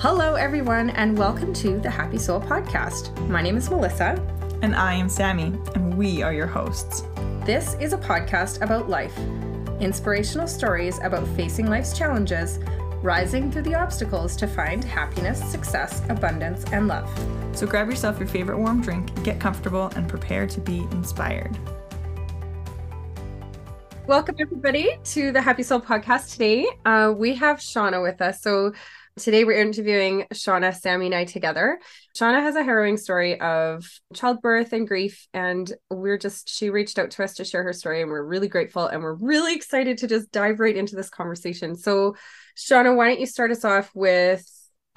Hello, everyone, and welcome to the Happy Soul Podcast. My name is Melissa. And I am Sammi, and we are your hosts. This is a podcast about life inspirational stories about facing life's challenges, rising through the obstacles to find happiness, success, abundance, and love. So grab yourself your favorite warm drink, get comfortable, and prepare to be inspired. Welcome, everybody, to the Happy Soul podcast today. Uh, we have Shaunna with us. So, today we're interviewing Shaunna, Sammi, and I together. Shaunna has a harrowing story of childbirth and grief, and we're just, she reached out to us to share her story, and we're really grateful and we're really excited to just dive right into this conversation. So, Shaunna, why don't you start us off with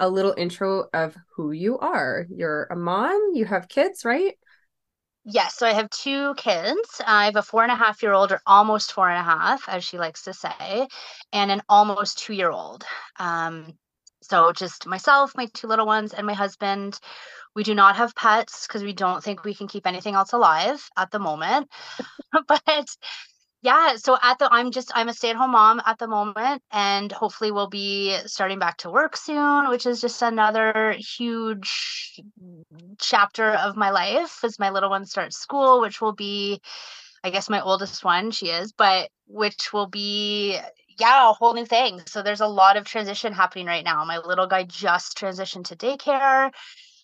a little intro of who you are? You're a mom, you have kids, right? Yes, so I have two kids. I have a four and a half year old, or almost four and a half, as she likes to say, and an almost two year old. Um, so just myself, my two little ones, and my husband. We do not have pets because we don't think we can keep anything else alive at the moment. but yeah so at the i'm just i'm a stay-at-home mom at the moment and hopefully we'll be starting back to work soon which is just another huge chapter of my life as my little one starts school which will be i guess my oldest one she is but which will be yeah a whole new thing so there's a lot of transition happening right now my little guy just transitioned to daycare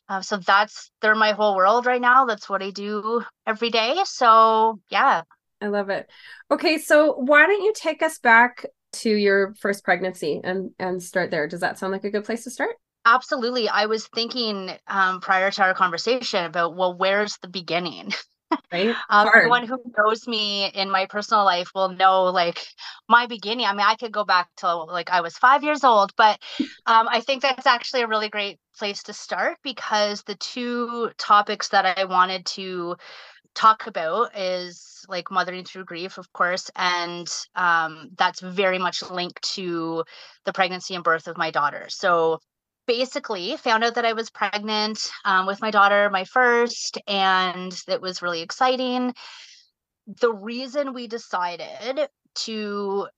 uh, so that's they're my whole world right now that's what i do every day so yeah I love it. Okay, so why don't you take us back to your first pregnancy and and start there? Does that sound like a good place to start? Absolutely. I was thinking um, prior to our conversation about well, where's the beginning? Right. um, everyone who knows me in my personal life will know like my beginning. I mean, I could go back to like I was five years old, but um, I think that's actually a really great place to start because the two topics that I wanted to talk about is like mothering through grief of course and um, that's very much linked to the pregnancy and birth of my daughter so basically found out that i was pregnant um, with my daughter my first and it was really exciting. The reason we decided to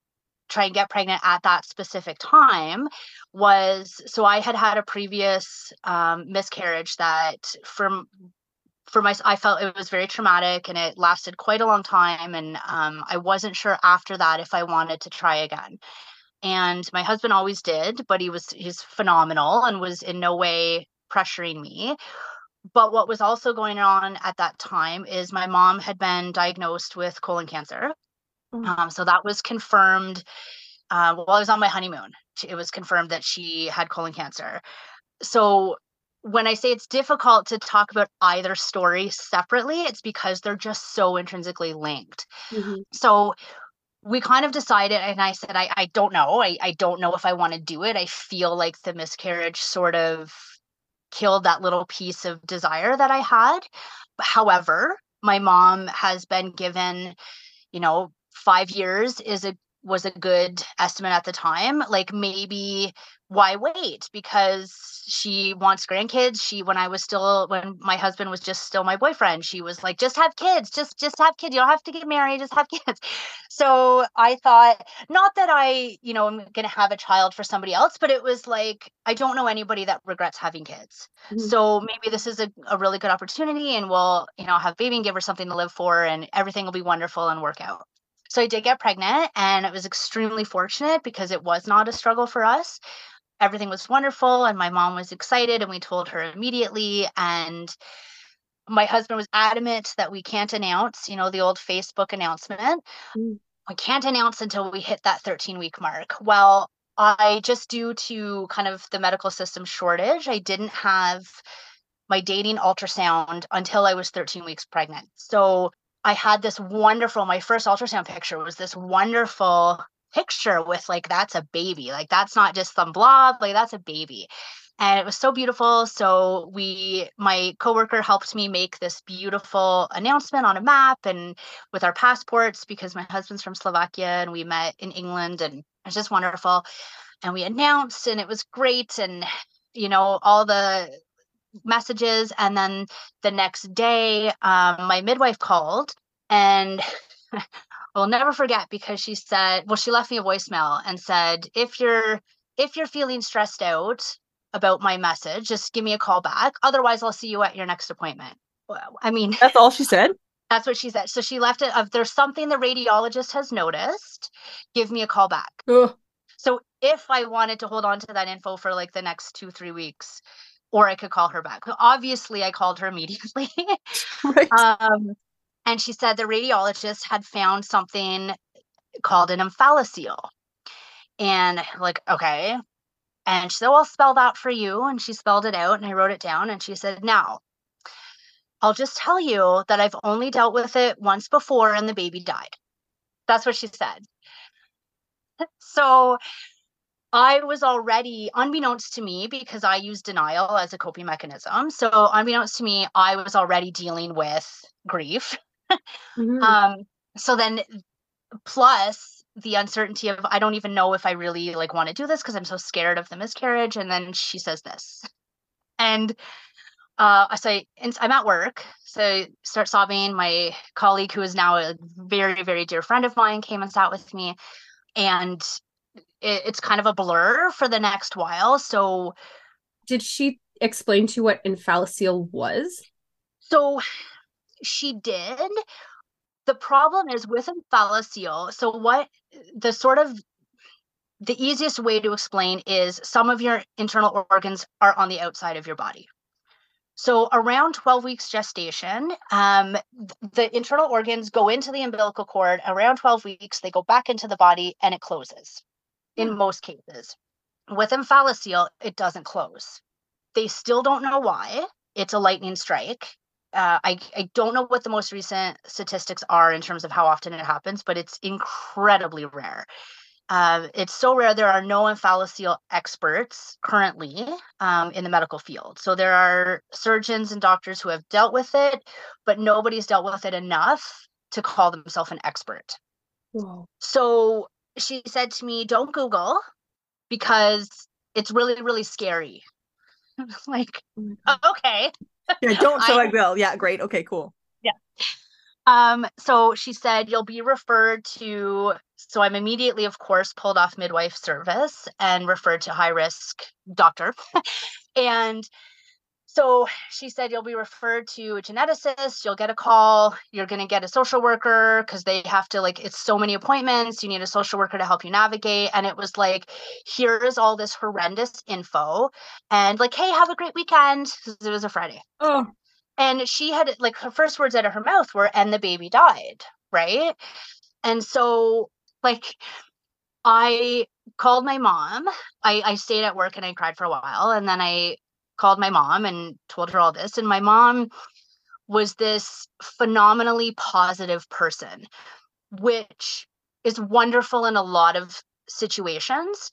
try and get pregnant at that specific time was so I had had a previous um, miscarriage that from for my i felt it was very traumatic and it lasted quite a long time and um, i wasn't sure after that if i wanted to try again and my husband always did but he was he's phenomenal and was in no way pressuring me but what was also going on at that time is my mom had been diagnosed with colon cancer mm. um, so that was confirmed uh, while i was on my honeymoon it was confirmed that she had colon cancer so when I say it's difficult to talk about either story separately, it's because they're just so intrinsically linked. Mm-hmm. So we kind of decided, and I said, I, I don't know. I, I don't know if I want to do it. I feel like the miscarriage sort of killed that little piece of desire that I had. However, my mom has been given, you know, five years is a was a good estimate at the time. Like maybe why wait? Because she wants grandkids. She when I was still when my husband was just still my boyfriend, she was like, just have kids, just just have kids. You don't have to get married, just have kids. So I thought, not that I, you know, I'm gonna have a child for somebody else, but it was like I don't know anybody that regrets having kids. Mm-hmm. So maybe this is a, a really good opportunity and we'll, you know, have baby and give her something to live for and everything will be wonderful and work out. So I did get pregnant and it was extremely fortunate because it was not a struggle for us. Everything was wonderful and my mom was excited and we told her immediately and my husband was adamant that we can't announce, you know, the old Facebook announcement. Mm. We can't announce until we hit that 13 week mark. Well, I just due to kind of the medical system shortage, I didn't have my dating ultrasound until I was 13 weeks pregnant. So I had this wonderful, my first ultrasound picture was this wonderful picture with like, that's a baby. Like, that's not just some blob, like, that's a baby. And it was so beautiful. So, we, my coworker helped me make this beautiful announcement on a map and with our passports because my husband's from Slovakia and we met in England and it was just wonderful. And we announced and it was great. And, you know, all the messages and then the next day um, my midwife called and i'll never forget because she said well she left me a voicemail and said if you're if you're feeling stressed out about my message, just give me a call back. Otherwise, I'll see you at your next appointment. Well, I mean, That's all she said. that's what she said. So she left it. If there's something the radiologist has noticed, give me a call back. Oh, So if I wanted to hold on to that info for like the next two, three weeks, or I could call her back. Obviously, I called her immediately. right. um, and she said the radiologist had found something called an omphalocele. And like, okay. And she said, well, I'll spell that for you. And she spelled it out and I wrote it down. And she said, now, I'll just tell you that I've only dealt with it once before and the baby died. That's what she said. So I was already, unbeknownst to me, because I use denial as a coping mechanism. So, unbeknownst to me, I was already dealing with grief. Mhm. Um, so then, plus the uncertainty of I don't even know if I really like want to do this because I'm so scared of the miscarriage. And then she says this, and uh, I say, and I'm at work, so I start sobbing. My colleague, who is now a very, very dear friend of mine, came and sat with me, and it, it's kind of a blur for the next while. So, Did she explain to you what omphalocele was? so she did. The problem is with omphalocele. So, what the sort of the easiest way to explain is some of your internal organs are on the outside of your body. So around 12 weeks gestation, um, th- the internal organs go into the umbilical cord. Around 12 weeks, they go back into the body and it closes in Hmm. most cases. With omphalocele, it doesn't close. They still don't know why. It's a lightning strike. Uh, I, I don't know what the most recent statistics are in terms of how often it happens, but it's incredibly rare. Uh, it's so rare there are no omphalocele experts currently um, in the medical field. So there are surgeons and doctors who have dealt with it, but nobody's dealt with it enough to call themselves an expert. Whoa. So she said to me, "Don't Google because it's really, really scary." like. "Oh, okay. Yeah, don't so I- I will. Yeah, great. Okay, cool. Yeah. Um, so she said you'll be referred to. So I'm immediately, of course, pulled off midwife service and referred to high risk doctor. and so she said you'll be referred to a geneticist. You'll get a call. You're going to get a social worker because they have to like it's so many appointments. You need a social worker to help you navigate. And it was like, here is all this horrendous info, and like, hey, have a great weekend because It was a Friday Oh, and she had like her first words out of her mouth were and the baby died right and so like i called my mom i i stayed at work and i cried for a while and then i called my mom and told her all this and my mom was this phenomenally positive person which is wonderful in a lot of situations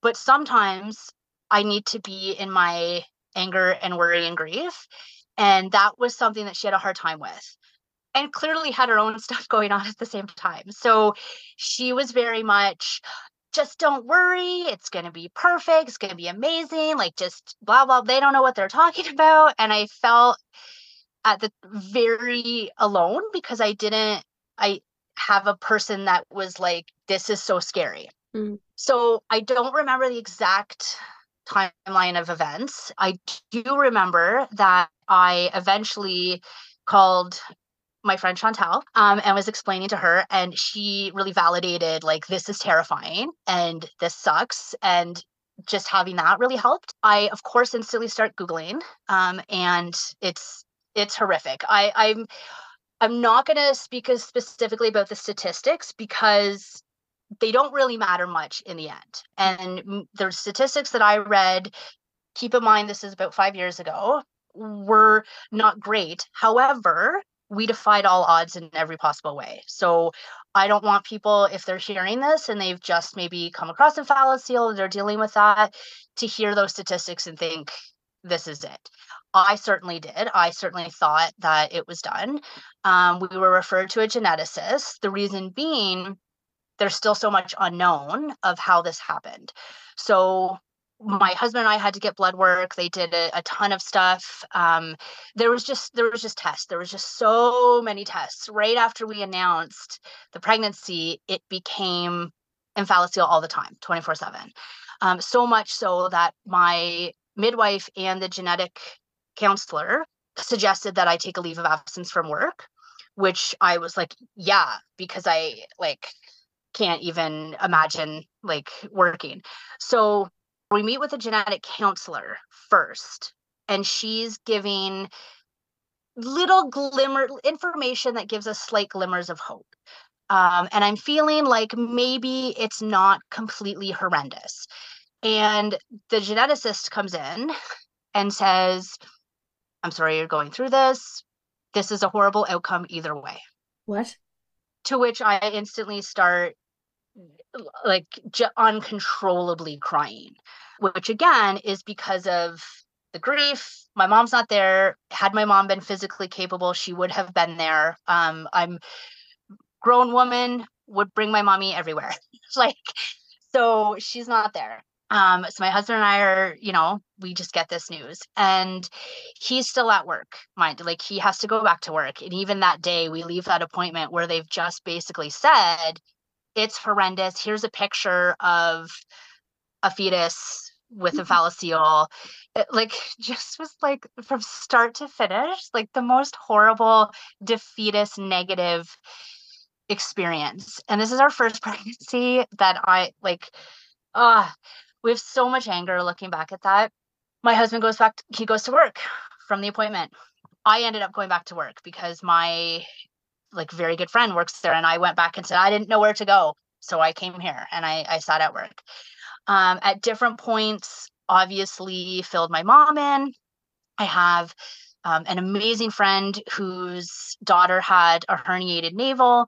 but sometimes i need to be in my anger and worry and grief and that was something that she had a hard time with and clearly had her own stuff going on at the same time. So she was very much just don't worry it's going to be perfect it's going to be amazing like just blah blah they don't know what they're talking about and i felt at the very alone because i didn't i have a person that was like this is so scary Mm. so i don't remember the exact timeline of events. I do remember that I eventually called my friend Chantal um, and was explaining to her, and she really validated like this is terrifying and this sucks, and just having that really helped. I of course instantly start googling, um, and it's it's horrific. I, I'm I'm not going to speak specifically about the statistics because they don't really matter much in the end. And the statistics that I read, keep in mind this is about five years ago, were not great. However, we defied all odds in every possible way. So I don't want people, if they're hearing this and they've just maybe come across omphalocele, or they're dealing with that, to hear those statistics and think this is it. I certainly did. I certainly thought that it was done. Um, we were referred to a geneticist. The reason being, there's still so much unknown of how this happened. So my husband and I had to get blood work. They did a, a ton of stuff. Um, there was just there was just tests. There was just so many tests. Right after we announced the pregnancy, it became omphalocele all the time, 24 seven. Um, so much so that my midwife and the genetic counselor suggested that I take a leave of absence from work, which I was like, yeah, because I like can't even imagine like working. So we meet with a genetic counselor first, and she's giving little glimmer information that gives us slight glimmers of hope. Um, and I'm feeling like maybe it's not completely horrendous. And the geneticist comes in and says, I'm sorry you're going through this. This is a horrible outcome either way. What? To which I instantly start like j- uncontrollably crying, which again is because of the grief. My mom's not there. Had my mom been physically capable, she would have been there. Um, I'm grown woman, would bring my mommy everywhere. like, so she's not there. Um, so my husband and I are, you know, we just get this news and he's still at work, mind like he has to go back to work. And even that day we leave that appointment where they've just basically said it's horrendous. Here's a picture of a fetus with omphalocele. It, like just was like from start to finish, like the most horrible, defeatist, negative experience. And this is our first pregnancy that I like uh we have so much anger looking back at that. My husband goes back, to, he goes to work from the appointment. I ended up going back to work because my like very good friend works there and I went back and said I didn't know where to go. So I came here and I, I sat at work. Um, at different points, obviously filled my mom in. I have um, an amazing friend whose daughter had a herniated navel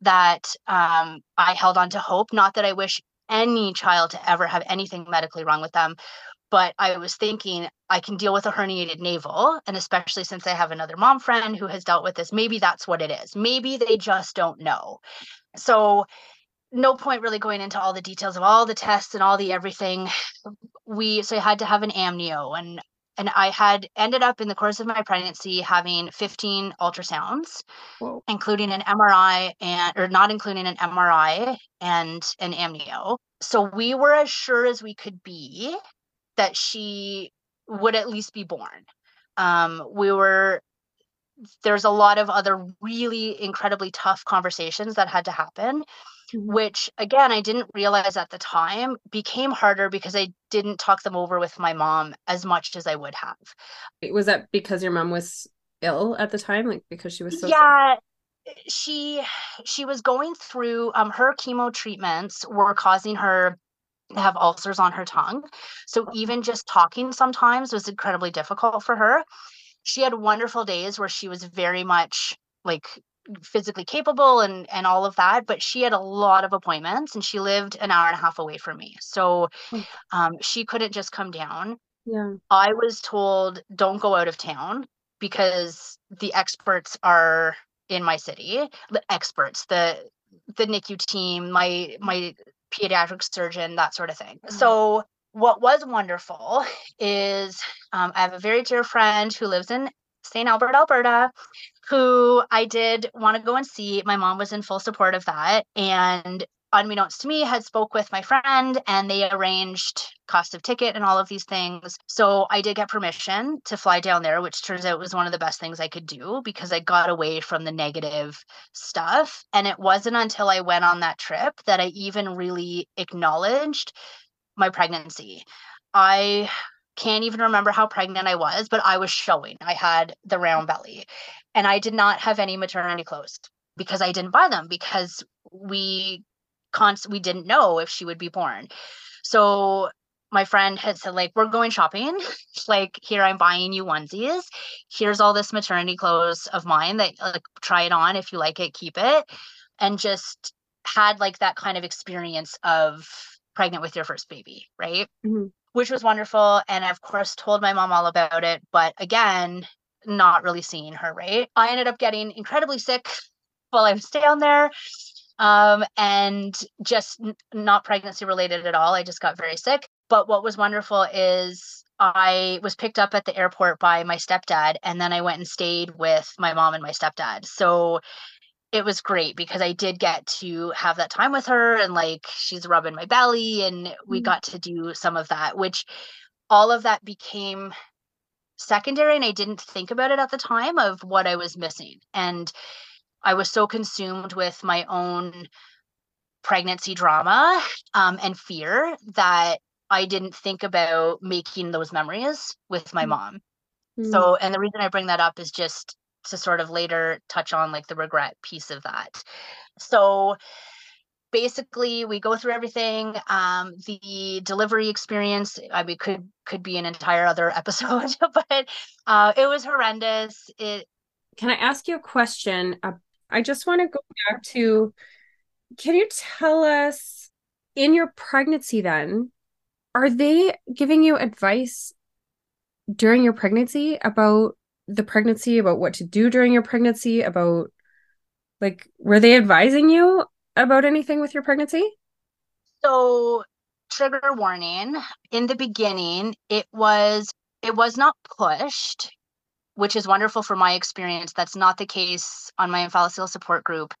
that um, I held on to hope. Not that I wish any child to ever have anything medically wrong with them. But I was thinking I can deal with a herniated navel. And especially since I have another mom friend who has dealt with this, maybe that's what it is. Maybe they just don't know. So, no point really going into all the details of all the tests and all the everything. We, so I had to have an amnio and and I had ended up in the course of my pregnancy having 15 ultrasounds, Whoa. including an MRI and or not including an MRI and an amnio. So we were as sure as we could be that she would at least be born. Um, we were there's a lot of other really incredibly tough conversations that had to happen mm-hmm. which again I didn't realize at the time became harder because I didn't talk them over with my mom as much as I would have. Was that because your mom was ill at the time like because she was so Yeah, she she was going through um her chemo treatments were causing her have ulcers on her tongue. So even just talking sometimes was incredibly difficult for her. She had wonderful days where she was very much like physically capable and and all of that but she had a lot of appointments and she lived an hour and a half away from me so mm. um, she couldn't just come down yeah i was told don't go out of town because the experts are in my city the experts the the nicu team my my pediatric surgeon that sort of thing mm-hmm. so what was wonderful is um, i have a very dear friend who lives in st albert alberta who I did want to go and see. My mom was in full support of that. And unbeknownst to me, had spoke with my friend and they arranged cost of ticket and all of these things. So I did get permission to fly down there, which turns out was one of the best things I could do because I got away from the negative stuff. And it wasn't until I went on that trip that I even really acknowledged my pregnancy. I can't even remember how pregnant I was, but I was showing. I had the round belly and I did not have any maternity clothes because I didn't buy them because we const- we didn't know if she would be born. So my friend had said like we're going shopping like here i'm buying you onesies here's all this maternity clothes of mine that like try it on if you like it keep it and just had like that kind of experience of pregnant with your first baby right mm-hmm which was wonderful. And of course, told my mom all about it. But again, not really seeing her, right? I ended up getting incredibly sick while I was down there. Um, and just n- not pregnancy related at all. I just got very sick. But what was wonderful is I was picked up at the airport by my stepdad, and then I went and stayed with my mom and my stepdad. So it was great because I did get to have that time with her and like she's rubbing my belly and we mm-hmm. got to do some of that which all of that became secondary and I didn't think about it at the time of what I was missing. And I was so consumed with my own pregnancy drama um, and fear that I didn't think about making those memories with my mm. mom. Mm. So, and the reason I bring that up is just to sort of later touch on like the regret piece of that. So, basically we go through everything um, the delivery experience i mean could could be an entire other episode but uh, it was horrendous it can i ask you a question i just want to go back to can you tell us in your pregnancy then are they giving you advice during your pregnancy about the pregnancy about what to do during your pregnancy about like were they advising you about anything with your pregnancy? So, trigger warning. In the beginning, it was it was not pushed, which is wonderful for my experience. That's not the case on my omphalocele support group.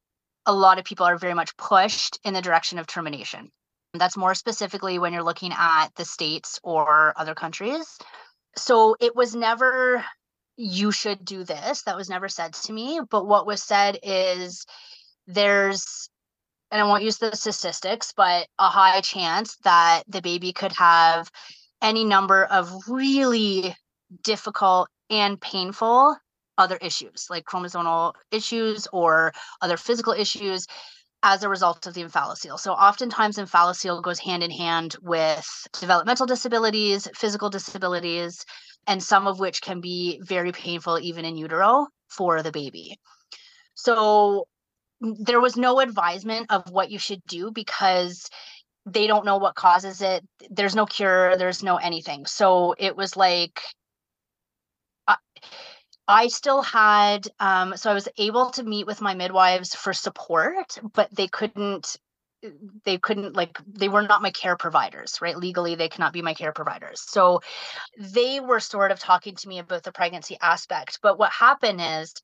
A lot of people are very much pushed in the direction of termination. That's more specifically when you're looking at the states or other countries. So it was never you should do this. That was never said to me. But what was said is there's and I won't use the statistics, but a high chance that the baby could have any number of really difficult and painful other issues, like chromosomal issues or other physical issues as a result of the omphalocele. So oftentimes omphalocele goes hand in hand with developmental disabilities, physical disabilities, and some of which can be very painful even in utero for the baby. So there was no advisement of what you should do because they don't know what causes it there's no cure there's no anything so it was like I, still had um so I was able to meet with my midwives for support but they couldn't they couldn't like they were not my care providers right? Legally they cannot be my care providers. So they were sort of talking to me about the pregnancy aspect but what happened is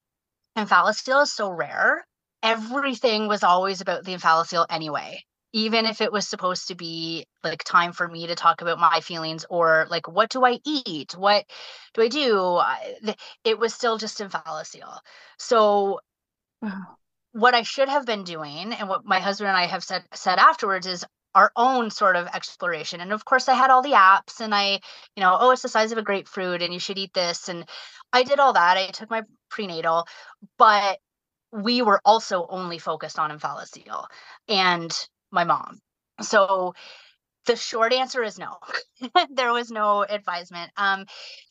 omphalocele is so rare everything was always about the omphalocele anyway even if it was supposed to be like time for me to talk about my feelings or like what do i eat? What do i do? It was still just omphalocele so wow. what i should have been doing and what my husband and i have said said afterwards is our own sort of exploration. And of course i had all the apps and i you know oh it's the size of a grapefruit and you should eat this. And i did all that. I took my prenatal but we were also only focused on omphalocele and my mom. So the short answer is no. there was no advisement. Um,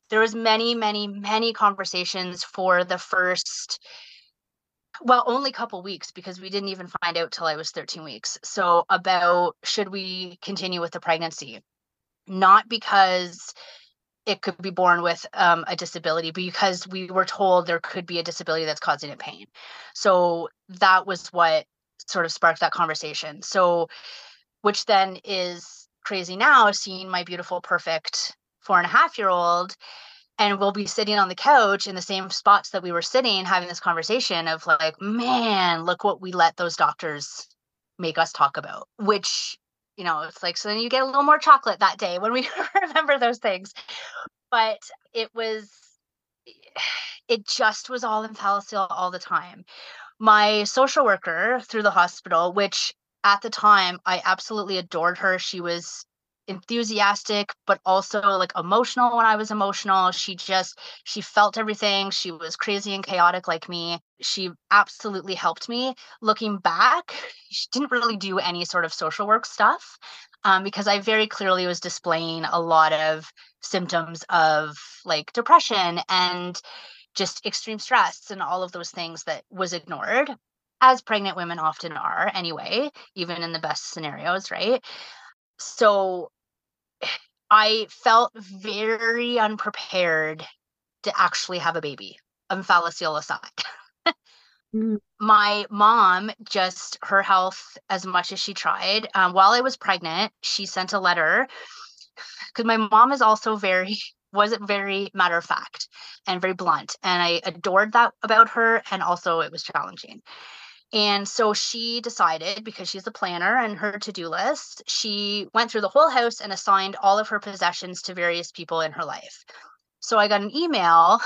there was many, many, many conversations for the first well only couple weeks because we didn't even find out till i was 13 weeks so about should we continue with the pregnancy not because it could be born with um, a disability because we were told there could be a disability that's causing it pain. So that was what sort of sparked that conversation. So, which then is crazy now, seeing my beautiful, perfect four and a half year old. And we'll be sitting on the couch in the same spots that we were sitting, having this conversation of like, man, look what we let those doctors make us talk about, which you know, it's like, so then you get a little more chocolate that day when we remember those things. But it was, it just was all omphalocele all the time. My social worker through the hospital, which at the time I absolutely adored her. She was enthusiastic but also like emotional when i was emotional. She just she felt everything. She was crazy and chaotic like me. She absolutely helped me. Looking back she didn't really do any sort of social work stuff um, because i very clearly was displaying a lot of symptoms of like depression. And just extreme stress and all of those things that was ignored as pregnant women often are anyway even in the best scenarios right so I felt very unprepared to actually have a baby. omphalocele aside. mm. My mom just her health as much as she tried. Um, while I was pregnant, she sent a letter because my mom is also very wasn't very matter of fact and very blunt, and I adored that about her. And also, it was challenging. And so she decided, because she's a planner and her to do list, she went through the whole house and assigned all of her possessions to various people in her life. So I got an email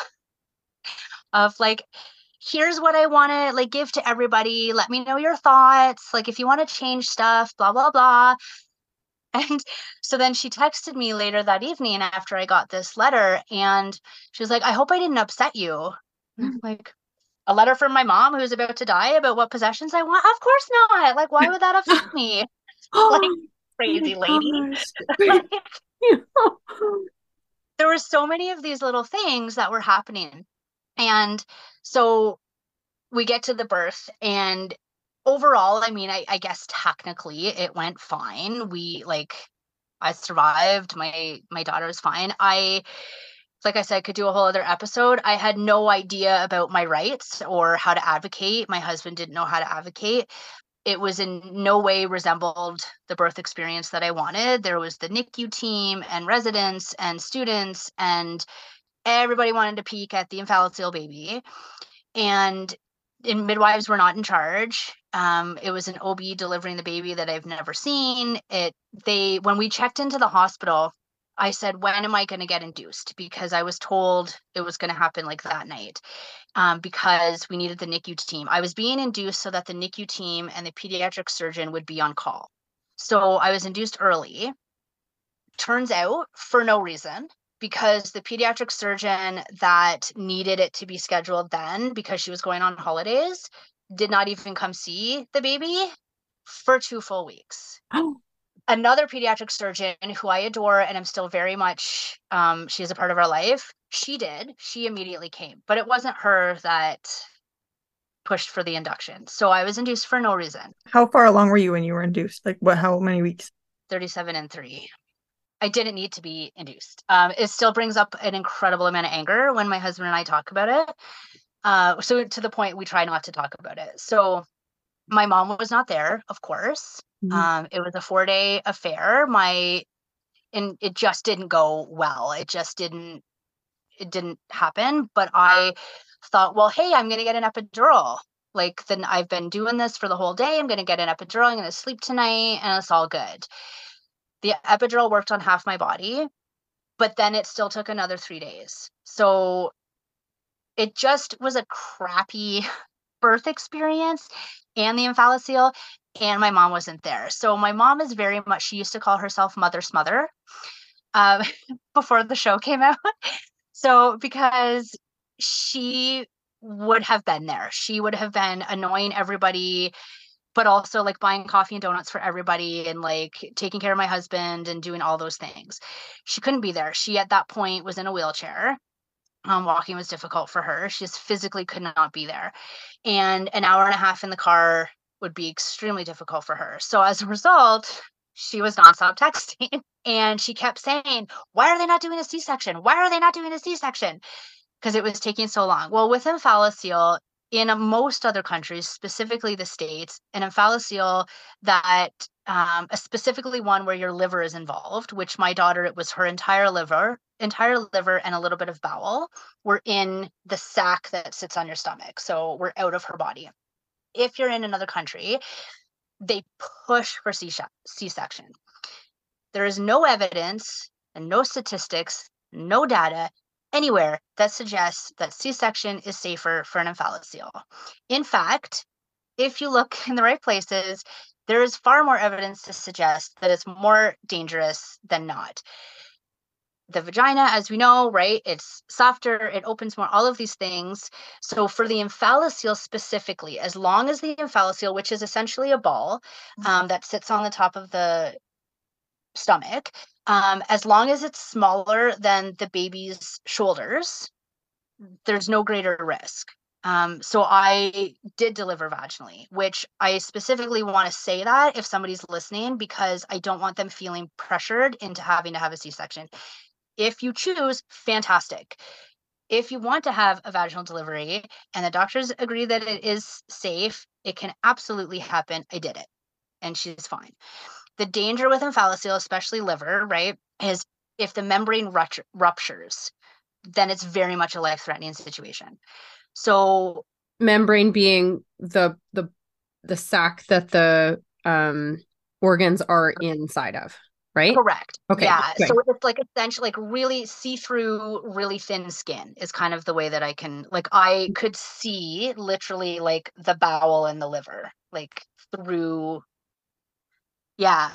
of like, here's what I want to like give to everybody. Let me know your thoughts. Like if you want to change stuff, blah, blah, blah. And so then she texted me later that evening after I got this letter and she was like, I hope I didn't upset you. like, a letter from my mom who's about to die about what possessions I want? Of course not. Like, why would that upset me? Oh like, oh crazy lady. there were so many of these little things that were happening. And so we get to the birth and overall, I mean, I, I guess technically it went fine. We like I survived. My my daughter was fine. I like I said, could do a whole other episode. I had no idea about my rights or how to advocate. My husband didn't know how to advocate. It was in no way resembled the birth experience that I wanted. There was the NICU team and residents and students, and everybody wanted to peek at the omphalocele baby. And and midwives were not in charge. Um, it was an OB delivering the baby that I've never seen. It they when we checked into the hospital, I said, when am I going to get induced? Because I was told it was going to happen like that night um, because we needed the NICU team. I was being induced so that the NICU team and the pediatric surgeon would be on call. So I was induced early. Turns out, for no reason, because the pediatric surgeon that needed it to be scheduled then because she was going on holidays did not even come see the baby for two full weeks. Oh. Another pediatric surgeon who I adore and I'm still very much, um, she is a part of our life. She did. She immediately came, but it wasn't her that pushed for the induction. So I was induced for no reason. How far along were you when you were induced? Like what? How many weeks? 37 and three. I didn't need to be induced. Um, it still brings up an incredible amount of anger when my husband and I talk about it. Uh, so to the point we try not to talk about it. So my mom was not there, of course. Mm-hmm. Um, it was a four day affair. My and it just didn't go well. It just didn't it didn't happen. But I thought, well, hey, I'm gonna get an epidural. Like then I've been doing this for the whole day. I'm gonna get an epidural. I'm gonna sleep tonight, and it's all good the epidural worked on half my body, but then it still took another three days. So it just was a crappy birth experience and the omphalocele and my mom wasn't there. So my mom is very much she used to call herself mother smother um, before the show came out. So because she would have been there. She would have been annoying everybody but also like buying coffee and donuts for everybody and like taking care of my husband and doing all those things. She couldn't be there. She at that point was in a wheelchair. Um, walking was difficult for her. She just physically could not be there. And an hour and a half in the car would be extremely difficult for her. So as a result, she was nonstop texting and she kept saying, Why are they not doing a C section? Why are they not doing a C section? Because it was taking so long. Well, with omphalocele, in most other countries, specifically the states, an omphalocele that um, specifically one where your liver is involved, which my daughter, it was her entire liver, entire liver and a little bit of bowel were in the sac that sits on your stomach. So we're out of her body. If you're in another country, they push for C section. There is no evidence and no statistics, no data anywhere that suggests that C section is safer for an omphalocele. In fact, if you look in the right places, there is far more evidence to suggest that it's more dangerous than not. The vagina, as we know, right, it's softer, it opens more, all of these things. So, for the omphalocele specifically, as long as the omphalocele, which is essentially a ball mm-hmm. um, that sits on the top of the stomach, um, as long as it's smaller than the baby's shoulders, there's no greater risk. Um, so I did deliver vaginally, which I specifically want to say that if somebody's listening, because I don't want them feeling pressured into having to have a C section. If you choose, fantastic. If you want to have a vaginal delivery and the doctors agree that it is safe, it can absolutely happen. I did it and she's fine. The danger with omphalocele, especially liver, right, is if the membrane ruptures, then it's very much a life-threatening situation. So membrane being the the the sac that the um organs are inside of, right? Correct. Okay, Yeah. okay. So it's like essentially like really see through, really thin skin is kind of the way that I can like I could see literally like the bowel and the liver like through. Yeah.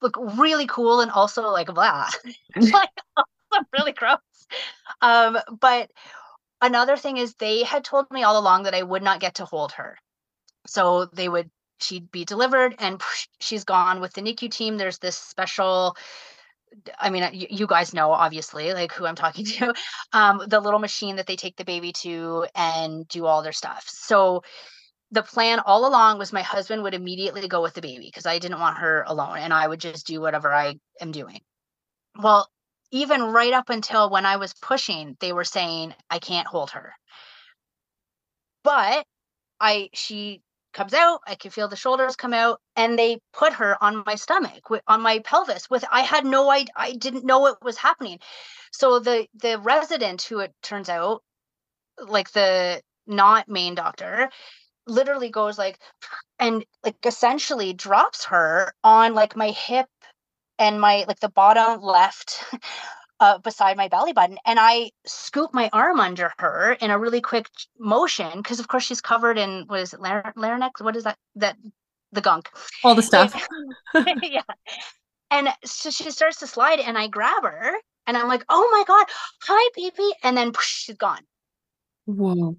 Look really cool and also like blah. like also really gross. Um, but another thing is they had told me all along that I would not get to hold her. So they would she'd be delivered and she's gone with the NICU team. There's this special I mean, you, you guys know obviously like who I'm talking to. Um, the little machine that they take the baby to and do all their stuff. So the plan all along was my husband would immediately go with the baby because I didn't want her alone and I would just do whatever I am doing. Well, even right up until when I was pushing, they were saying I can't hold her. But I she comes out, I can feel the shoulders come out and they put her on my stomach on my pelvis with I had no idea I didn't know it was happening. So the the resident who it turns out like the not main doctor literally goes like and like essentially drops her on like my hip and my like the bottom left uh, beside my belly button and i scoop my arm under her in a really quick motion because of course she's covered in what is it lar- larynx what is that that the gunk All the stuff. yeah and so she starts to slide and i grab her and i'm like oh my god hi baby and then she's gone Whoa.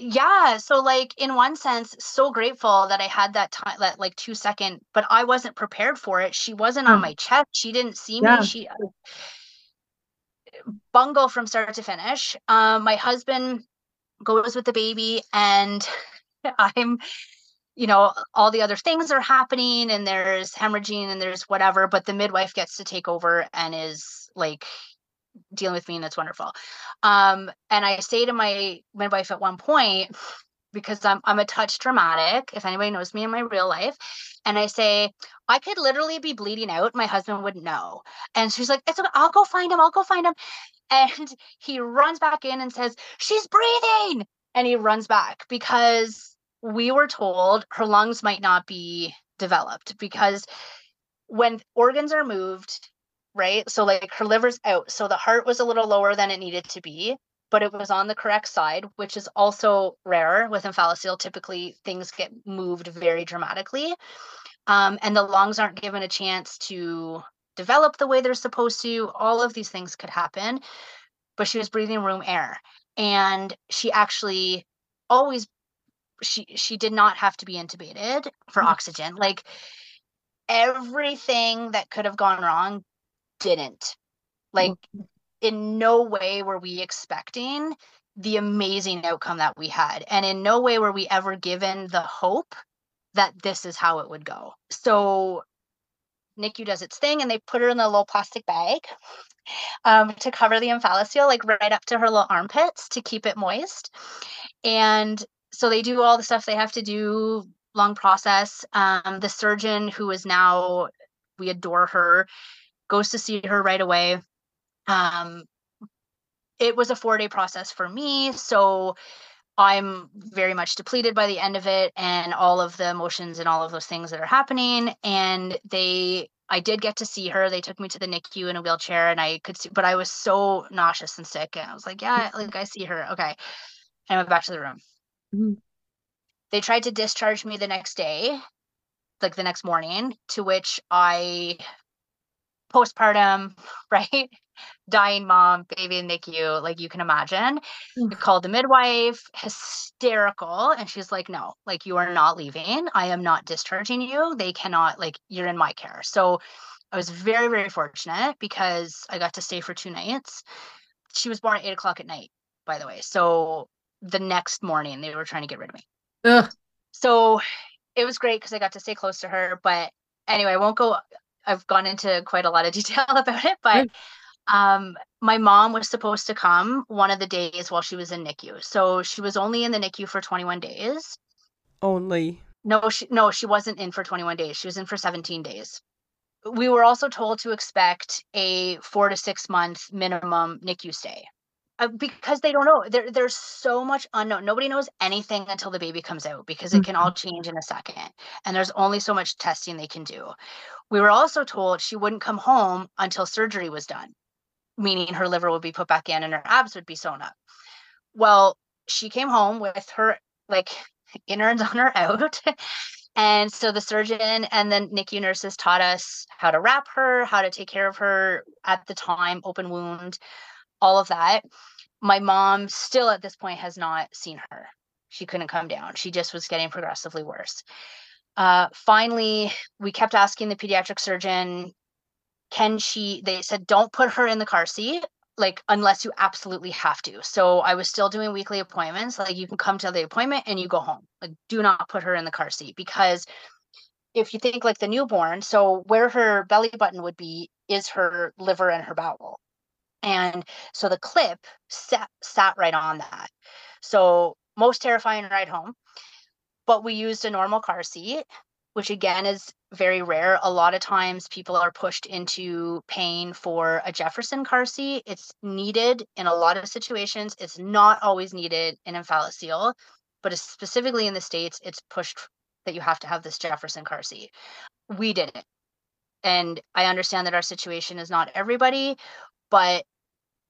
Yeah so like in one sense so grateful that i had that time that like two second but i wasn't prepared for it she wasn't on my chest she didn't see Yeah. me she uh, bungle from start to finish um my husband goes with the baby and i'm you know all the other things are happening and there's hemorrhaging and there's whatever but the midwife gets to take over and is like dealing with me and that's wonderful. Um and i say to my midwife at one point because i'm i'm a touch dramatic if anybody knows me in my real life and i say i could literally be bleeding out my husband wouldn't know. And she's like it's okay i'll go find him i'll go find him. And he runs back in and says she's breathing! And he runs back because we were told her lungs might not be developed because when organs are moved right? So like her liver's out so the heart was a little lower than it needed to be but it was on the correct side which is also rare with omphalocele typically things get moved very dramatically um, and the lungs aren't given a chance to develop the way they're supposed to. All of these things could happen but she was breathing room air and she actually always she she did not have to be intubated for Mm. oxygen. Like everything that could have gone wrong didn't like in no way were we expecting the amazing outcome that we had and in no way were we ever given the hope that this is how it would go so NICU does its thing and they put her in the little plastic bag um, to cover the omphalocele, like right up to her little armpits to keep it moist. And so they do all the stuff they have to do, long process. Um, the surgeon, who is now, we adore her, goes to see her right away. Um, it was a four day process for me. So I'm very much depleted by the end of it and all of the emotions and all of those things that are happening. And they, I did get to see her. They took me to the NICU in a wheelchair and I could see, but I was so nauseous and sick. And I was like, yeah, like I see her. Okay. And I went back to the room. Mhm. They tried to discharge me the next day, like the next morning, to which I, postpartum, right? Dying mom, baby in NICU, like you can imagine. I mm-hmm. called the midwife, hysterical. And she's like, no, like you are not leaving. I am not discharging you. They cannot, like, you're in my care. So I was very, very fortunate because I got to stay for two nights. She was born at eight o'clock at night, by the way. So the next morning they were trying to get rid of me. Ugh. So it was great because I got to stay close to her. But anyway, I won't go. I've gone into quite a lot of detail about it, but um, my mom was supposed to come one of the days while she was in NICU. So she was only in the NICU for 21 days. Only. No, she no, she wasn't in for 21 days. She was in for 17 days. We were also told to expect a four to six month minimum NICU stay. Uh, because they don't know. There, there's so much unknown. Nobody knows anything until the baby comes out because it can all Mm-hmm. change in a second. And there's only so much testing they can do. We were also told she wouldn't come home until surgery was done, meaning her liver would be put back in and her abs would be sewn up. Well, she came home with her like innards on her out. And so the surgeon and then NICU nurses taught us how to wrap her, how to take care of her at the time, open wound, all of that. My mom still at this point has not seen her. She couldn't come down. She just was getting progressively worse. Uh, finally, we kept asking the pediatric surgeon, can she? They said, don't put her in the car seat, like, unless you absolutely have to. So I was still doing weekly appointments. Like, you can come to the appointment and you go home. Like, do not put her in the car seat because if you think like the newborn, so where her belly button would be is her liver and her bowel. And so the clip sat, sat right on that. So most terrifying ride home. But we used a normal car seat, which again is very rare. A lot of times people are pushed into paying for a Jefferson car seat. It's needed in a lot of situations. It's not always needed in Omphalocele, but specifically in the States, it's pushed that you have to have this Jefferson car seat. We didn't. And I understand that our situation is not everybody, but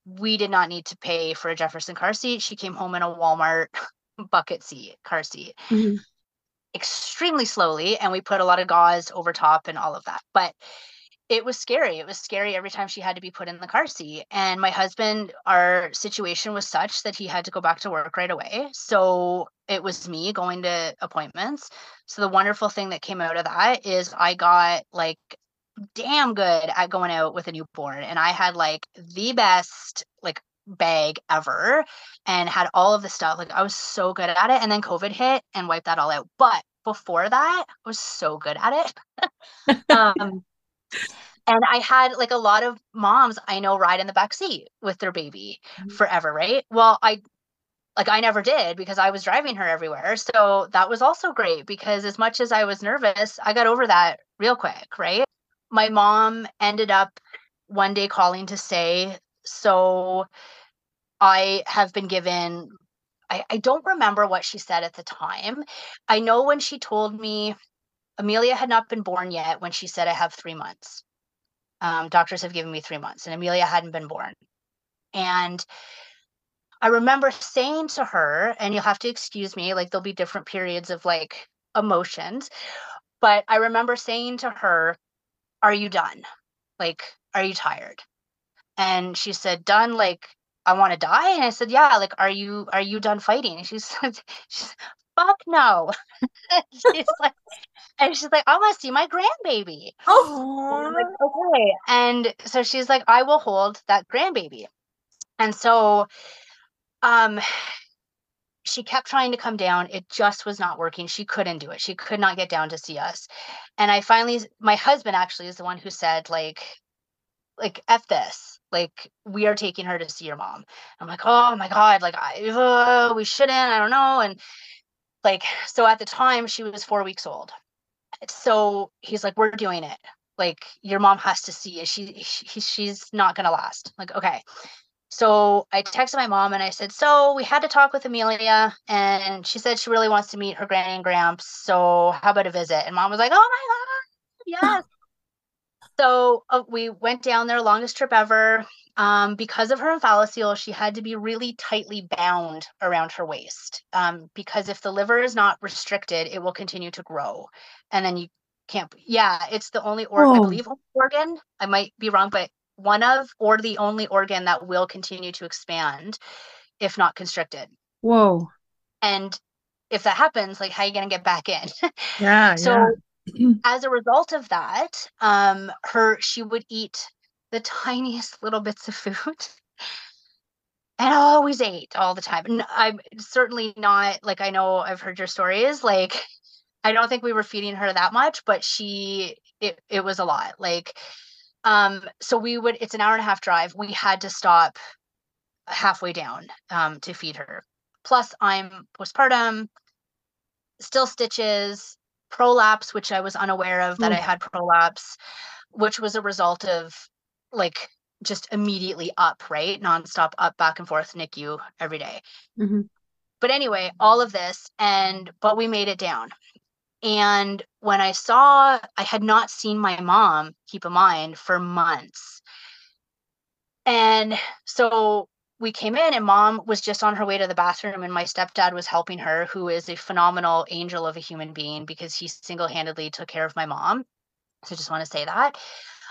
we did not need to pay for a Jefferson car seat. She came home in a Walmart bucket seat, car seat, Mhm. extremely slowly. And we put a lot of gauze over top and all of that. But it was scary. It was scary every time she had to be put in the car seat. And my husband, our situation was such that he had to go back to work right away. So it was me going to appointments. So the wonderful thing that came out of that is I got like damn good at going out with a newborn and I had like the best like bag ever and had all of the stuff like I was so good at it and then covid hit and wiped that all out but before that I was so good at it um and I had like a lot of moms I know ride in the back seat with their baby Mhm. forever right well I like I never did because I was driving her everywhere. So that was also great because as much as I was nervous, I got over that real quick, right? My mom ended up one day calling to say, so I have been given I, I don't remember what she said at the time. I know when she told me Amelia had not been born yet when she said I have three months. Um, doctors have given me three months, and Amelia hadn't been born. And I remember saying to her, and you'll have to excuse me, like there'll be different periods of like emotions, but I remember saying to her, Are you done? Like, are you tired? And she said, Done, like, I want to die. And I said, Yeah, like, are you are you done fighting? And she said, she's, fuck no. she's like, and she's like, I want to see my grandbaby. And like, okay. And so she's like, I will hold that grandbaby. And so um she kept trying to come down. It just was not working. She couldn't do it. She could not get down to see us. And I finally my husband actually is the one who said, like, like F this. Like, we are taking her to see your mom. I'm like, oh my God, like I uh, we shouldn't, I don't know. And like, so at the time she was four weeks old. So he's like, we're doing it. Like, your mom has to see it. She, she she's not gonna last. Like, okay. So I texted my mom and I said, So we had to talk with Amelia, and she said she really wants to meet her granny and gramps. So how about a visit? And mom was like, Oh my God, yes. so uh, we went down there, longest trip ever. Um, because of her omphalocele, she had to be really tightly bound around her waist. Um, because if the liver is not restricted, it will continue to grow. And then you can't, yeah, it's the only organ, I Oh. believe, organ. I might be wrong, but one of or the only organ that will continue to expand if not constricted. Whoa. And if that happens, like how are you gonna get back in? Yeah. so yeah. as a result of that, um, her she would eat the tiniest little bits of food. And always ate all the time. And I'm certainly not like I know I've heard your stories. Like I don't think we were feeding her that much, but she it it was a lot. Like um so we would it's an hour and a half drive. We had to stop halfway down um to feed her. Plus I'm postpartum, still stitches, prolapse, which I was unaware of that I Oh. had prolapse, which was a result of like just immediately up, right? Nonstop up, back and forth, NICU every day. Mm-hmm. But anyway, all of this, and but we made it down. And when I saw, I had not seen my mom, keep in mind, for months. And so we came in, and mom was just on her way to the bathroom, and my stepdad was helping her, who is a phenomenal angel of a human being because he single handedly took care of my mom. So just want to say that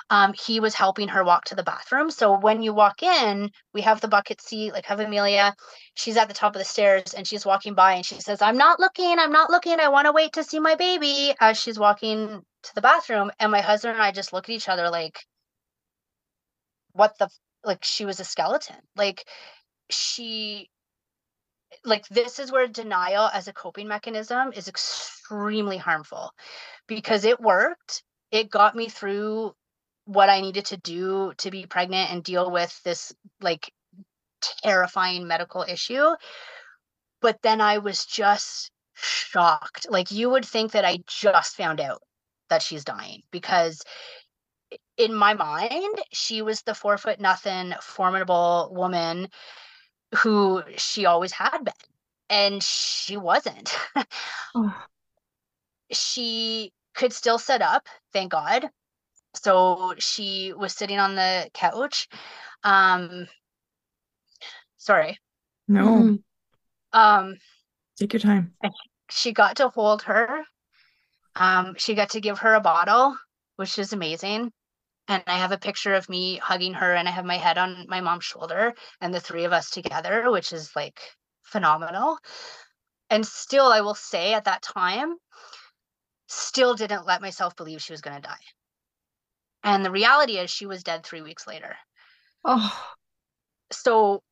um, he was helping her walk to the bathroom. So when you walk in, we have the bucket seat, like have Amelia. She's at the top of the stairs and she's walking by and she says, I'm not looking, I'm not looking. I want to wait to see my baby as she's walking to the bathroom. And my husband and I just look at each other like, what the, like she was a skeleton. Like she, like this is where denial as a coping mechanism is extremely harmful because it worked it got me through what I needed to do to be pregnant and deal with this like terrifying medical issue. But then I was just shocked. Like you would think that I just found out that she's dying because in my mind, she was the four foot nothing formidable woman who she always had been. And she wasn't. She could still sit up, thank God so she was sitting on the couch um sorry. No. Mm-hmm. um take your time. she got to hold her um she got to give her a bottle which is amazing and i have a picture of me hugging her and i have my head on my mom's shoulder and the three of us together which is like phenomenal and still i will say at that time still didn't let myself believe she was going to die and the reality is, she was dead three weeks later. Oh. So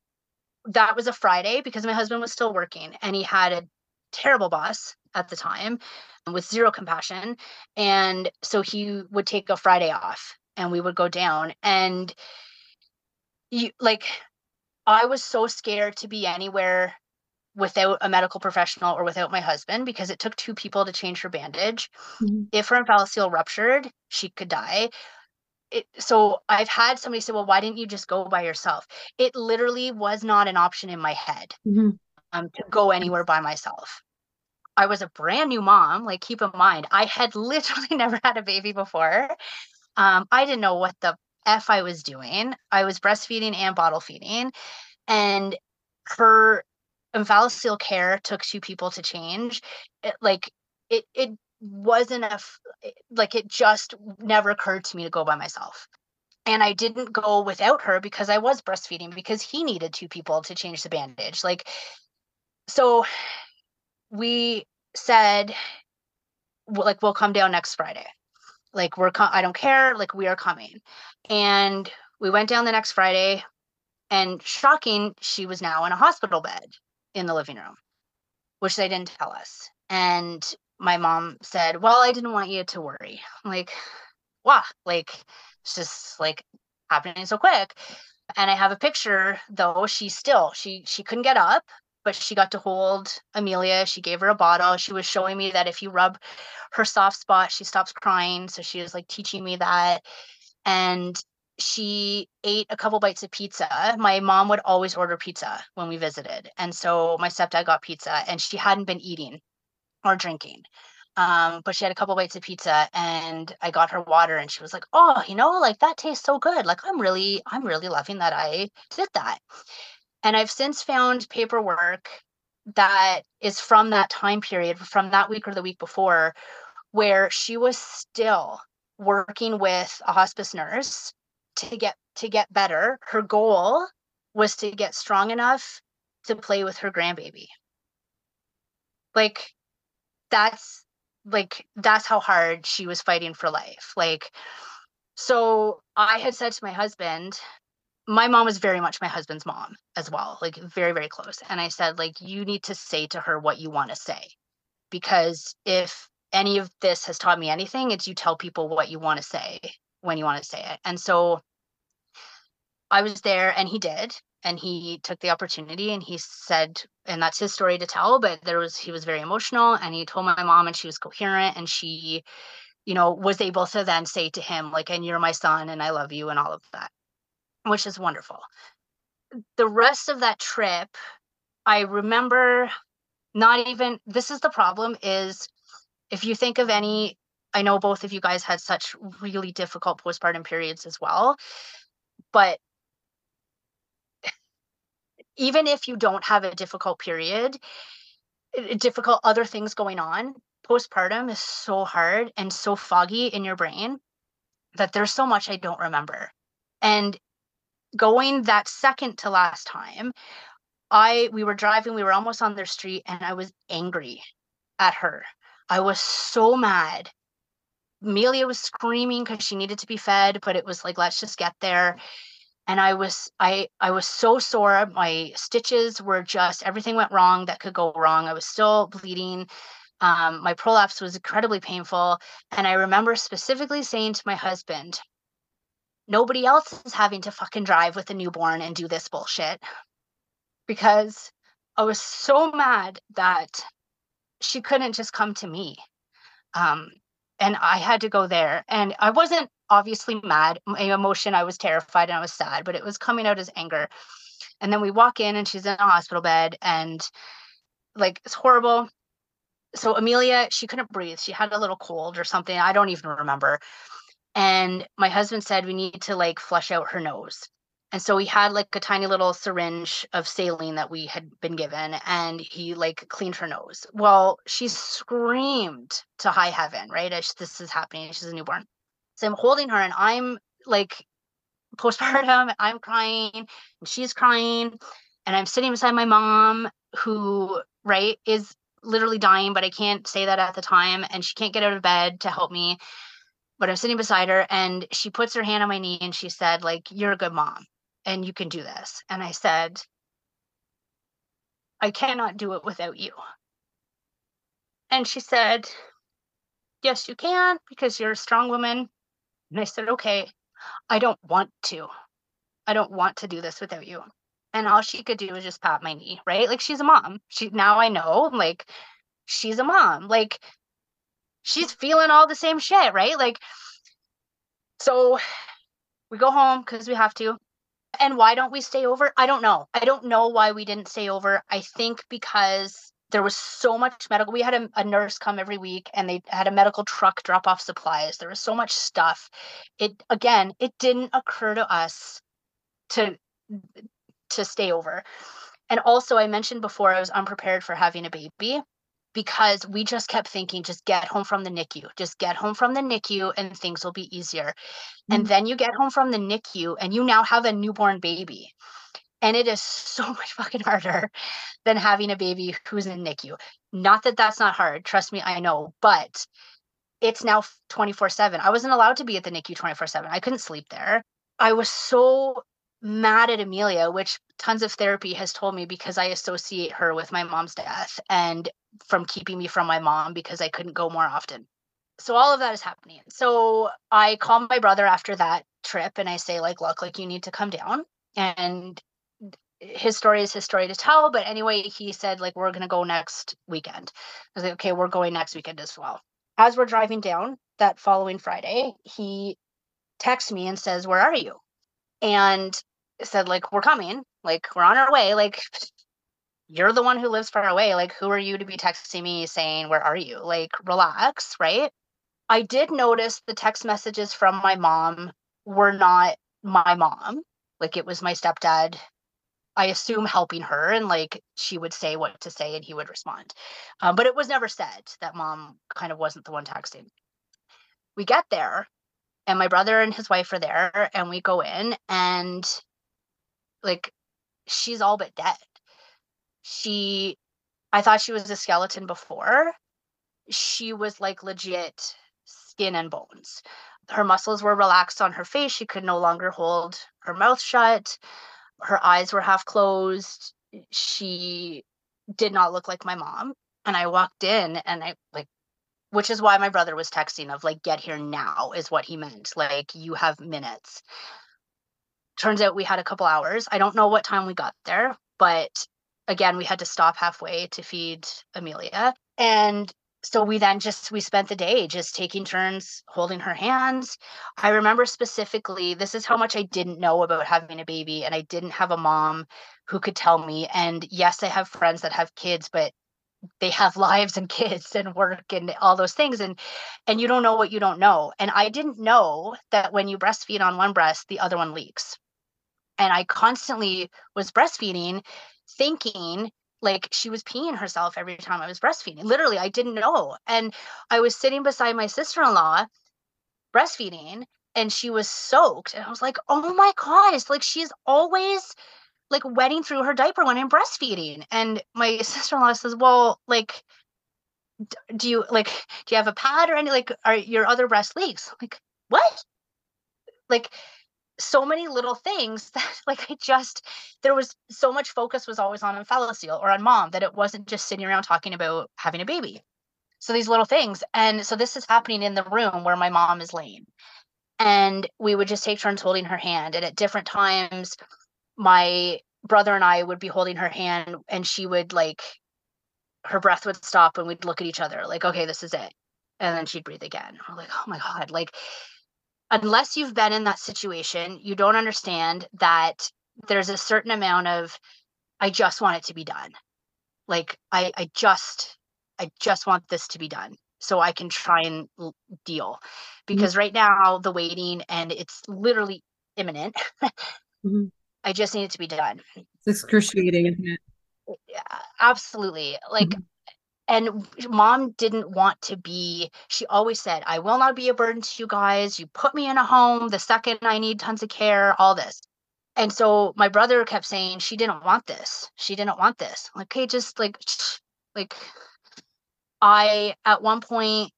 that was a Friday because my husband was still working and he had a terrible boss at the time with zero compassion. And so he would take a Friday off and we would go down. And you like, I was so scared to be anywhere without a medical professional or without my husband because it took two people to change her bandage. Mm-hmm. If her umbilical ruptured, she could die it, so I've had somebody say, well, why didn't you just go by yourself? It literally was not an option in my head mm-hmm. um, to go anywhere by myself. I was a brand new mom. Like, keep in mind, I had literally never had a baby before. Um, I didn't know what the F I was doing. I was breastfeeding and bottle feeding. And her umbilical care took two people to change. It, like, it, it wasn't a eh, like it just never occurred to me to go by myself. And i didn't go without her because i was breastfeeding because he needed two people to change the bandage. Like so we said like we'll come down next friday. Like we're com- i don't care. Like we are coming. And we went down the next friday and shocking she was now in a hospital bed in the living room which they didn't tell us. And my mom said, Well, I didn't want you to worry. I'm like, wow, like it's just like happening so quick. And I have a picture though, she still she she couldn't get up, but she got to hold Amelia. She gave her a bottle. She was showing me that if you rub her soft spot, she stops crying. So she was like teaching me that. And she ate a couple bites of pizza. My mom would always order pizza when we visited. And so my stepdad got pizza and she hadn't been eating or drinking. Um, but she had a couple bites of pizza and I got her water and she was like, Oh, you know, like that tastes so good. Like I'm really, I'm really loving that I did that. And I've since found paperwork that is from that time period, from that week or the week before, where she was still working with a hospice nurse to get to get better. Her goal was to get strong enough to play with her grandbaby. Like that's like that's how hard she was fighting for life like so i had said to my husband my mom was very much my husband's mom as well like very very close and i said like you need to say to her what you want to say because if any of this has taught me anything it's you tell people what you want to say when you want to say it and so i was there and he did and he took the opportunity and he said and that's his story to tell but there was he was very emotional and he told my mom and she was coherent and she you know was able to then say to him like and you're my son and i love you and all of that which is wonderful. The rest of that trip, I remember not even this is the problem is if you think of any I know both of you guys had such really difficult postpartum periods as well. But even if you don't have a difficult period, eh, difficult other things going on, postpartum is so hard and so foggy in your brain that there's so much I don't remember. And going that second to last time, I we were driving, we were almost on their street and I was angry at her. I was so mad. Amelia was screaming because she needed to be fed, but it was like, let's just get there. And I was I I was so sore. My stitches were just everything went wrong that could go wrong. I was still bleeding. Um, my prolapse was incredibly painful. And I remember specifically saying to my husband, nobody else is having to fucking drive with a newborn and do this bullshit. Because I was so mad that she couldn't just come to me. Um, and I had to go there. And I wasn't obviously mad. Emotion, I was terrified and I was sad, but it was coming out as anger. And then we walk in and she's in a hospital bed and like it's horrible. So Amelia, she couldn't breathe. She had a little cold or something. I don't even remember. And my husband said we need to like flush out her nose. And so he had like a tiny little syringe of saline that we had been given, and he like cleaned her nose. Well, she screamed to high heaven, right? As this is happening, she's a newborn. So I'm holding her, and I'm like postpartum, I'm crying, and she's crying, and I'm sitting beside my mom, who, right, is literally dying, but I can't say that at the time, and she can't get out of bed to help me. But I'm sitting beside her, and she puts her hand on my knee, and she said, like, "You're a good mom." and you can do this. And I said, I cannot do it without you. And she said, Yes, you can because you're a strong woman. And I said, Okay, I don't want to. I don't want to do this without you. And all she could do was just pat my knee, right? Like she's a mom. She now I know, like she's a mom. Like she's feeling all the same shit, right? Like so we go home because we have to. And why don't we stay over? I don't know. I don't know why we didn't stay over. I think because there was so much medical. We had a, a, nurse come every week and they had a medical truck drop off supplies. There was so much stuff. It again, it didn't occur to us to to stay over. And also I mentioned before I was unprepared for having a baby because we just kept thinking, just get home from the NICU, just get home from the NICU and things will be easier. Mm-hmm. And then you get home from the NICU and you now have a newborn baby. And it is so much fucking harder than having a baby who's in NICU. Not that that's not hard. Trust me, I know. But it's now 24 7. I wasn't allowed to be at the NICU 24 7. I couldn't sleep there. I was so mad at Amelia, which tons of therapy has told me because I associate her with my mom's death and from keeping me from my mom because I couldn't go more often. So all of that is happening. So I call my brother after that trip and I say like, look, like you need to come down and his story is his story to tell. But anyway, he said like we're gonna go next weekend. I was like, okay, we're going next weekend as well. As we're driving down that following Friday, he texts me and says, Where are you? And said like we're coming like we're on our way like you're the one who lives far away like who are you to be texting me saying where are you like relax right i did notice the text messages from my mom were not my mom like it was my stepdad i assume helping her and like she would say what to say and he would respond um, but it was never said that mom kind of wasn't the one texting we get there and my brother and his wife are there and we go in and like she's all but dead. She I thought she was a skeleton before. She was like legit skin and bones. Her muscles were relaxed on her face. She could no longer hold her mouth shut. Her eyes were half closed. She did not look like my mom. And I walked in and I like which is why my brother was texting of like get here now is what he meant. Like you have minutes turns out we had a couple hours. I don't know what time we got there, but again, we had to stop halfway to feed Amelia. And so we then just we spent the day just taking turns holding her hands. I remember specifically this is how much i didn't know about having a baby and i didn't have a mom who could tell me and yes i have friends that have kids but they have lives and kids and work and all those things and and you don't know what you don't know and i didn't know that when you breastfeed on one breast the other one leaks. And i constantly was breastfeeding thinking like she was peeing herself every time I was breastfeeding. Literally, I didn't know. And I was sitting beside my sister in law breastfeeding and she was soaked. And I was like, oh my gosh, like she's always like wetting through her diaper when I'm breastfeeding. And my sister in law says, well, like, do you like, do you have a pad or any like, are your other breast leaks? Like, what? Like, so many little things that like I just there was so much focus was always on Omphalocele or on mom that it wasn't just sitting around talking about having a baby. So these little things. And so this is happening in the room where my mom is laying. And we would just take turns holding her hand. And at different times, my brother and I would be holding her hand and she would like her breath would stop and we'd look at each other like, okay, this is it. And then she'd breathe again. We're like, oh my God. Like unless you've been in that situation, you don't understand that there's a certain amount of I just want it to be done. Like I I just I just want this to be done so I can try and deal. Mm-hmm. Because mm-hmm. right now the waiting and it's literally imminent. mm-hmm. I just need it to be done. It's excruciating, isn't it? Yeah, absolutely. Like mm-hmm and mom didn't want to be she always said i will not be a burden to you guys. You put me in a home the second i need tons of care all this. And so my brother kept saying she didn't want this. She didn't want this. Like okay just like like i at one point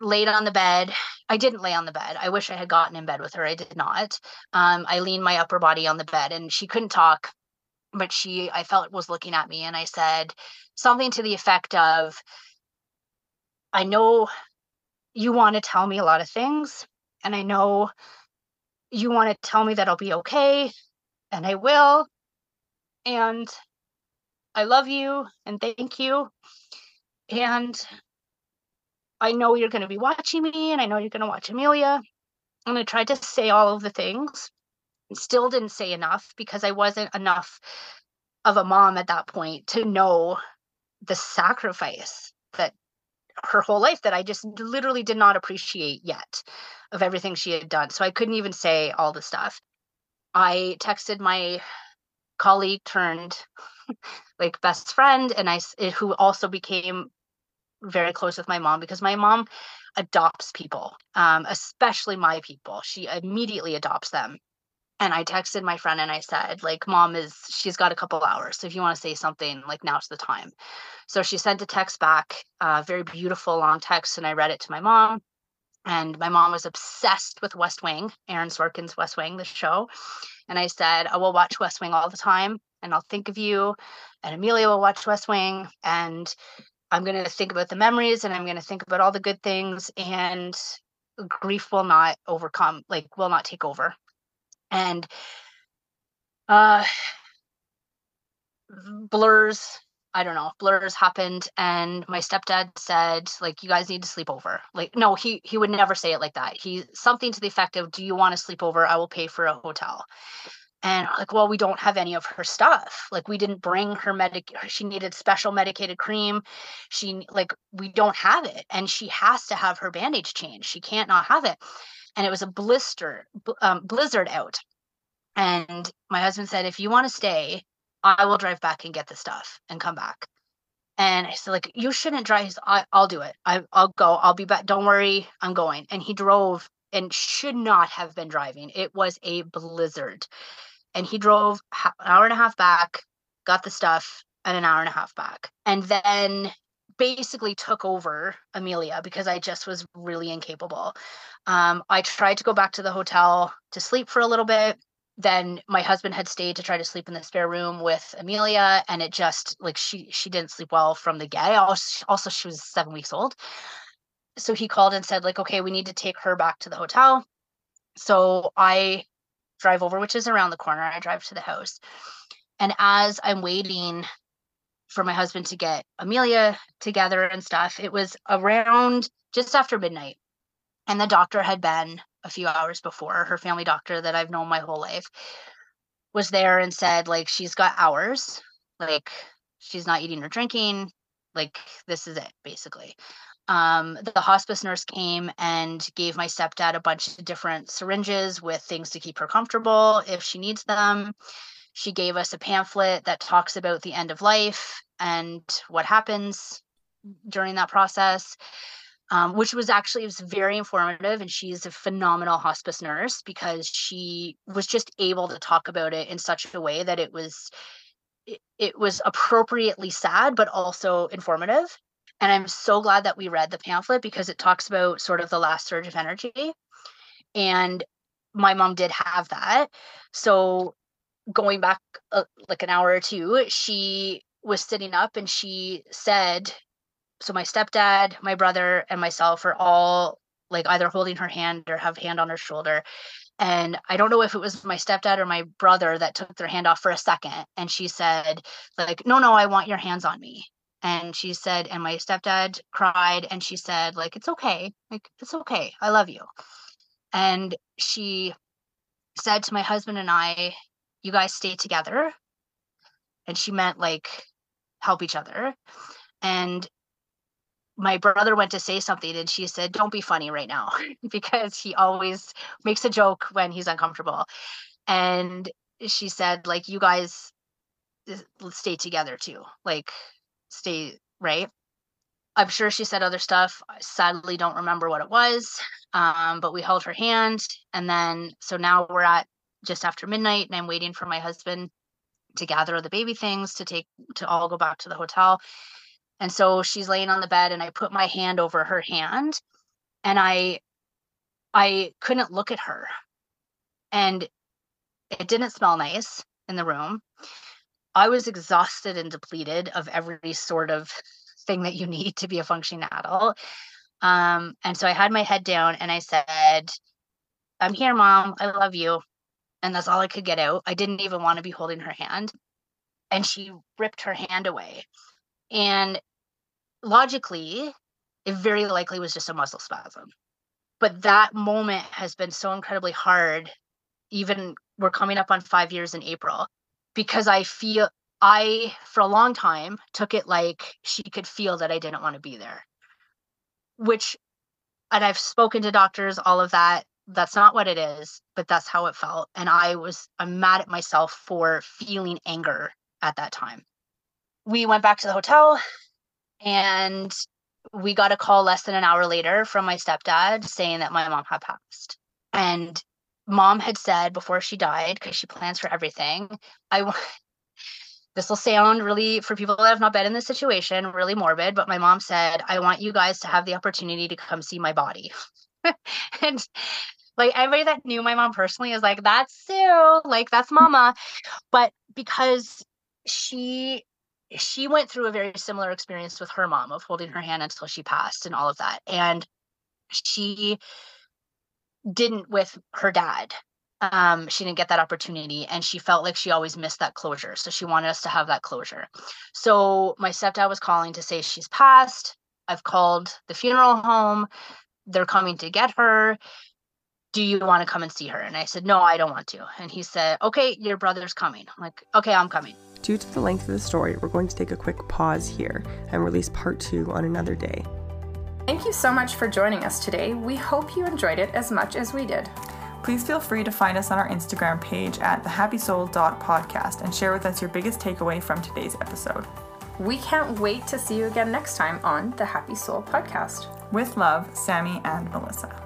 laid on the bed. I didn't lay on the bed. I wish i had gotten in bed with her. I did not. Um, i leaned my upper body on the bed and she couldn't talk but she i felt was looking at me and i said something to the effect of i know you want to tell me a lot of things and i know you want to tell me that i'll be okay and i will and i love you and thank you and i know you're going to be watching me and i know you're going to watch amelia and i tried to say all of the things still didn't say enough because I wasn't enough of a mom at that point to know the sacrifice that her whole life that I just literally did not appreciate yet of everything she had done. So I couldn't even say all the stuff. I texted my colleague turned like best friend and I who also became very close with my mom because my mom adopts people, um, especially my people. She immediately adopts them and I texted my friend and I said, like, mom is, she's got a couple hours. So if you want to say something, like, now's the time. So she sent a text back, uh, very beautiful long text, and I read it to my mom. And my mom was obsessed with West Wing, Aaron Sorkin's West Wing, the show. And I said, I will watch West Wing all the time and I'll think of you. And Amelia will watch West Wing. And I'm going to think about the memories and I'm going to think about all the good things. And grief will not overcome, like, will not take over and uh blurs I don't know, blurs happened and my stepdad said like you guys need to sleep over. Like no, he he would never say it like that. He something to the effect of do you want to sleep over? I will pay for a hotel. And like, well, we don't have any of her stuff. Like we didn't bring her medic she needed special medicated cream. She like we don't have it and she has to have her bandage changed. She can't not have it and it was a blister um, blizzard out. And my husband said if you want to stay i will drive back and get the stuff and come back. And i said like you shouldn't drive. I, i'll do it. I, i'll go. I'll be back. Don't worry. I'm going. And he drove and should not have been driving. It was a blizzard. And he drove an hour and a half back got the stuff and an hour and a half back. And then basically took over Amelia because I just was really incapable. Um, I tried to go back to the hotel to sleep for a little bit. Then my husband had stayed to try to sleep in the spare room with Amelia, and it just like she she didn't sleep well from the get. Also, she was seven weeks old, so he called and said like, okay, we need to take her back to the hotel. So I drive over, which is around the corner. I drive to the house, and as I'm waiting for my husband to get Amelia together and stuff. It was around just after midnight. And the doctor had been a few hours before, her family doctor that I've known my whole life was there and said, like, she's got hours, like, she's not eating or drinking. Like, this is it, basically. Um, the hospice nurse came and gave my stepdad a bunch of different syringes with things to keep her comfortable if she needs them. She gave us a pamphlet that talks about the end of life and what happens during that process. Um, which was actually was very informative and she's a phenomenal hospice nurse because she was just able to talk about it in such a way that it was it, it was appropriately sad but also informative and i'm so glad that we read the pamphlet because it talks about sort of the last surge of energy and my mom did have that so going back uh, like an hour or two, she was sitting up and she said, so my stepdad, my brother, and myself are all like either holding her hand or have hand on her shoulder. And I don't know if it was my stepdad or my brother that took their hand off for a second. And she said, like, no, no, I want your hands on me. And she said, and my stepdad cried and she said, like, it's okay. Like, it's okay. I love you. And she said to my husband and I, you guys stay together. And she meant like help each other. And my brother went to say something and she said, Don't be funny right now because he always makes a joke when he's uncomfortable. And she said, like, you guys stay together too. Like, stay right. I'm sure she said other stuff. I sadly don't remember what it was. Um, but we held her hand. And then, so now we're at just after midnight and I'm waiting for my husband to gather the baby things to take to all go back to the hotel. And so she's laying on the bed and I put my hand over her hand and I I couldn't look at her. And it didn't smell nice in the room. I was exhausted and depleted of every sort of thing that you need to be a functioning adult. Um, and so I had my head down and I said, I'm here, mom. I love you and that's all I could get out. I didn't even want to be holding her hand. And she ripped her hand away. And logically, it very likely was just a muscle spasm. But that moment has been so incredibly hard. Even we're coming up on five years in April because I feel I, for a long time, took it like she could feel that I didn't want to be there, which, and I've spoken to doctors, all of that that's not what it is but that's how it felt and i was i'm mad at myself for feeling anger at that time. We went back to the hotel and we got a call less than an hour later from my stepdad saying that my mom had passed and mom had said before she died because she plans for everything i this will sound really for people that have not been in this situation really morbid but my mom said i want you guys to have the opportunity to come see my body. And like everybody that knew my mom personally is like, that's Sue, like that's mama. But because she she went through a very similar experience with her mom of holding her hand until she passed and all of that. And she didn't with her dad. Um, she didn't get that opportunity and she felt like she always missed that closure. So she wanted us to have that closure. So my stepdad was calling to say she's passed. I've called the funeral home. They're coming to get her do you want to come and see her? And I said, no, I don't want to. And he said, okay, your brother's coming. I'm like, okay, I'm coming. Due to the length of the story, we're going to take a quick pause here and release part two on another day. Thank you so much for joining us today. We hope you enjoyed it as much as we did. Please feel free to find us on our Instagram page at thehappysoul.podcast and share with us your biggest takeaway from today's episode. We can't wait to see you again next time on the Happy Soul Podcast. With love, Sammi and Melissa.